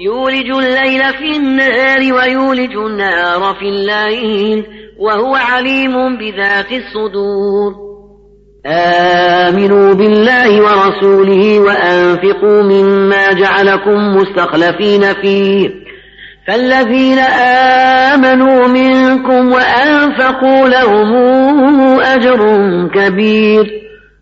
يولج الليل في النهار ويولج النهار في الليل وهو عليم بذات الصدور. آمنوا بالله ورسوله وأنفقوا مما جعلكم مستخلفين فيه. فالذين آمنوا منكم وأنفقوا لهم أجر كبير.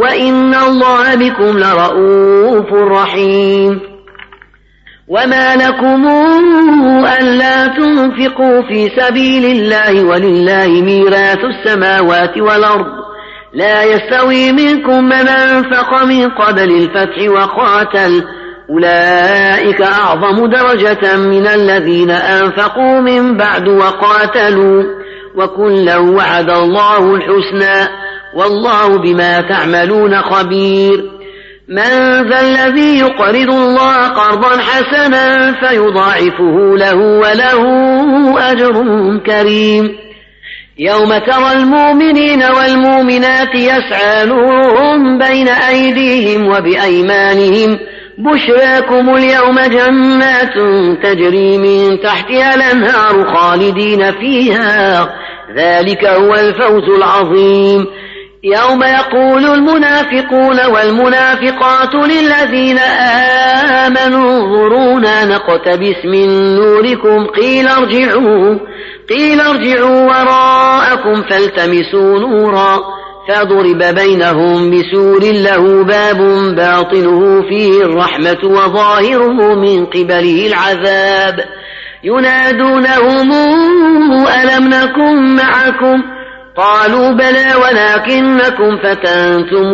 وإن الله بكم لرؤوف رحيم. وما لكم ألا تنفقوا في سبيل الله ولله ميراث السماوات والأرض. لا يستوي منكم من أنفق من قبل الفتح وقاتل. أولئك أعظم درجة من الذين أنفقوا من بعد وقاتلوا. وكلا وعد الله الحسنى. والله بما تعملون خبير. من ذا الذي يقرض الله قرضا حسنا فيضاعفه له وله أجر كريم. يوم ترى المؤمنين والمؤمنات يسعى نورهم بين أيديهم وبأيمانهم. بشراكم اليوم جنات تجري من تحتها الأنهار خالدين فيها. ذلك هو الفوز العظيم. يوم يقول المنافقون والمنافقات للذين آمنوا انظرونا نقتبس من نوركم قيل ارجعوا قيل ارجعوا وراءكم فالتمسوا نورا فضرب بينهم بسور له باب باطنه فيه الرحمة وظاهره من قبله العذاب. ينادونهم ألم نكن معكم؟ قالوا بلى ولكنكم فتنتم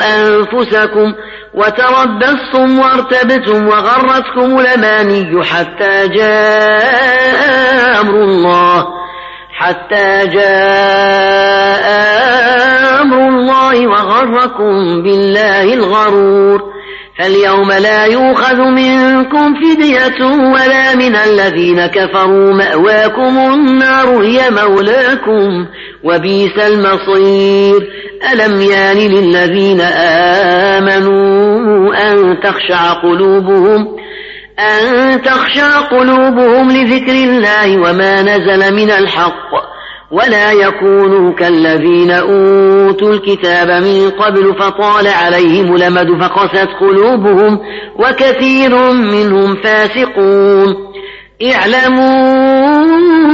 أنفسكم وتربصتم وارتبتم وغرتكم الأماني حتى جاء أمر الله حتى جاء أمر الله وغركم بالله الغرور. فاليوم لا يؤخذ منكم فدية ولا من الذين كفروا مأواكم النار هي مولاكم. وبيس المصير. ألم يان للذين آمنوا أن تخشع قلوبهم أن تخشع قلوبهم لذكر الله وما نزل من الحق ولا يكونوا كالذين أوتوا الكتاب من قبل فطال عليهم لمد فقست قلوبهم وكثير منهم فاسقون. اعلموا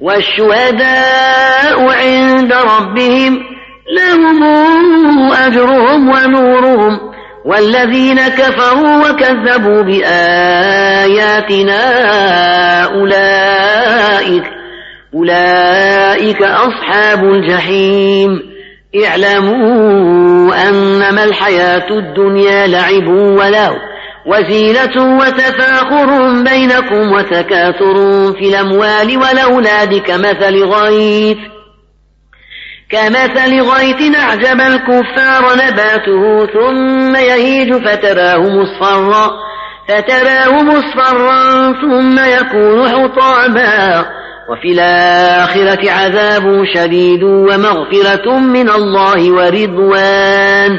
والشهداء عند ربهم لهم أجرهم ونورهم والذين كفروا وكذبوا بآياتنا أولئك أولئك أصحاب الجحيم اعلموا أنما الحياة الدنيا لعب ولهو وزينة وتفاخر بينكم وتكاثر في الأموال والأولاد كمثل غيث. كمثل غيث أعجب الكفار نباته ثم يهيج فتراه مصفرا فتراه مصفرا ثم يكون حطاما. وفي الآخرة عذاب شديد ومغفرة من الله ورضوان.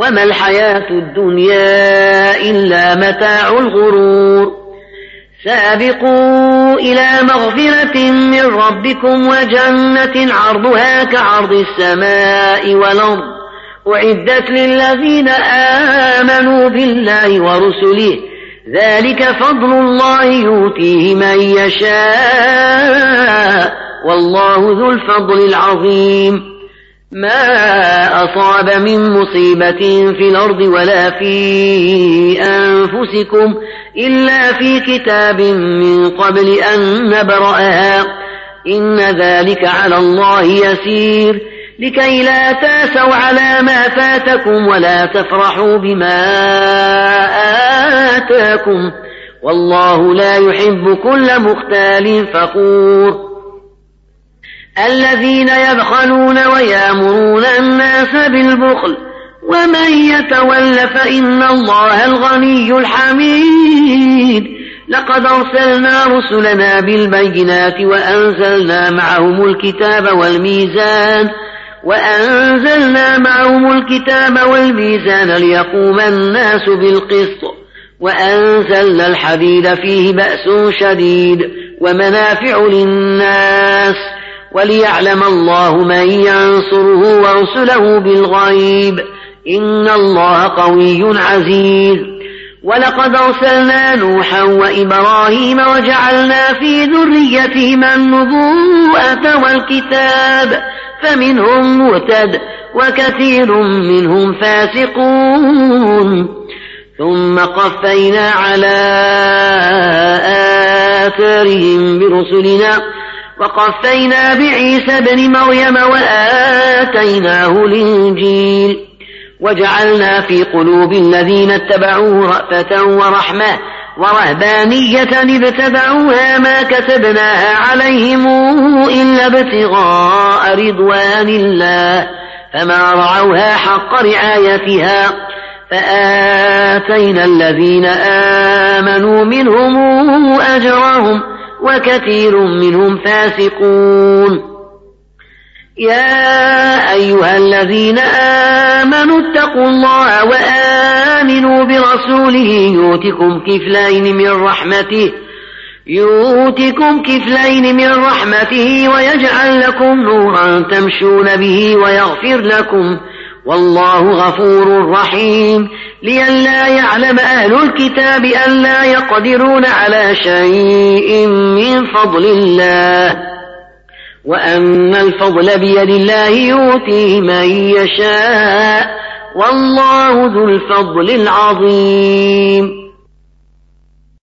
وما الحياة الدنيا إلا متاع الغرور. سابقوا إلى مغفرة من ربكم وجنة عرضها كعرض السماء والأرض. أعدت للذين آمنوا بالله ورسله. ذلك فضل الله يؤتيه من يشاء. والله ذو الفضل العظيم. ما أصاب من مصيبة في الأرض ولا في أنفسكم إلا في كتاب من قبل أن نبرأها إن ذلك على الله يسير لكي لا تاسوا على ما فاتكم ولا تفرحوا بما آتاكم والله لا يحب كل مختال فخور الذين يبخلون ويامرون الناس بالبخل. ومن يتول فإن الله الغني الحميد. لقد أرسلنا رسلنا بالبينات وأنزلنا معهم الكتاب والميزان. وأنزلنا معهم الكتاب والميزان ليقوم الناس بالقسط. وأنزلنا الحديد فيه بأس شديد. ومنافع للناس. وليعلم الله من ينصره ورسله بالغيب. إن الله قوي عزيز. ولقد أرسلنا نوحا وإبراهيم وجعلنا في ذريتهما النبوءة والكتاب. فمنهم مهتد وكثير منهم فاسقون. ثم قفينا على آثارهم برسلنا وقفينا بعيسى بن مريم وآتيناه الإنجيل وجعلنا في قلوب الذين اتبعوه رأفة ورحمة ورهبانية ابتدعوها ما كتبناها عليهم إلا ابتغاء رضوان الله فما رعوها حق رعايتها فآتينا الذين آمنوا منهم أجرهم وكثير منهم فاسقون. يا أيها الذين آمنوا اتقوا الله وآمنوا برسوله. يؤتكم كفلين من رحمته يؤتكم كفلين من رحمته ويجعل لكم نورا تمشون به ويغفر لكم والله غفور رحيم. لئلا يعلم أهل الكتاب أن لا يقدرون على شيء من فضل الله. وأن الفضل بيد الله يؤتيه من يشاء. والله ذو الفضل العظيم.